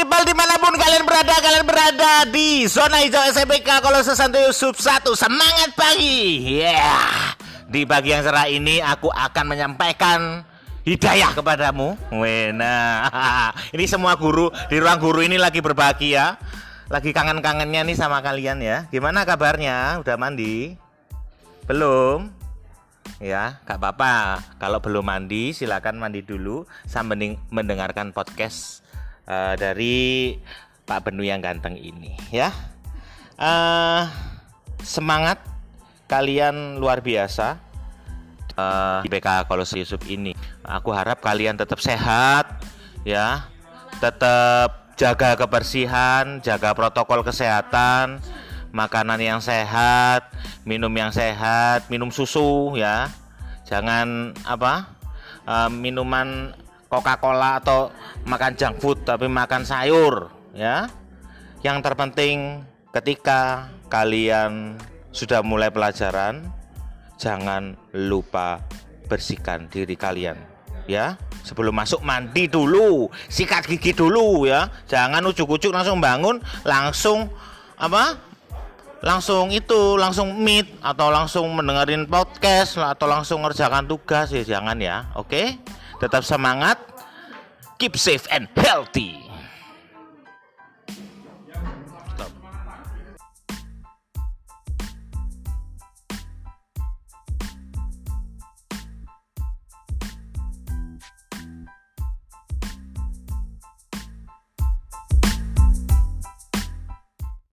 people di mana pun kalian berada Kalian berada di zona hijau SMPK Kalau sesantai sub 1 Semangat pagi Yeah Di pagi yang cerah ini Aku akan menyampaikan Hidayah kepadamu Wena Ini semua guru Di ruang guru ini lagi berbagi ya Lagi kangen-kangennya nih sama kalian ya Gimana kabarnya? Udah mandi? Belum? Ya, gak apa-apa. Kalau belum mandi, silakan mandi dulu sambil mendengarkan podcast uh, dari Pak Benu yang ganteng ini ya. Uh, semangat kalian luar biasa uh, di BK Kolos Yusuf ini. Aku harap kalian tetap sehat ya. Tetap jaga kebersihan, jaga protokol kesehatan, makanan yang sehat, minum yang sehat, minum susu ya. Jangan apa? Uh, minuman Coca-Cola atau makan junk food tapi makan sayur ya. Yang terpenting ketika kalian sudah mulai pelajaran jangan lupa bersihkan diri kalian ya. Sebelum masuk mandi dulu, sikat gigi dulu ya. Jangan ujuk-ujuk langsung bangun, langsung apa? langsung itu langsung meet atau langsung mendengarin podcast atau langsung ngerjakan tugas ya jangan ya oke okay? Tetap semangat. Keep safe and healthy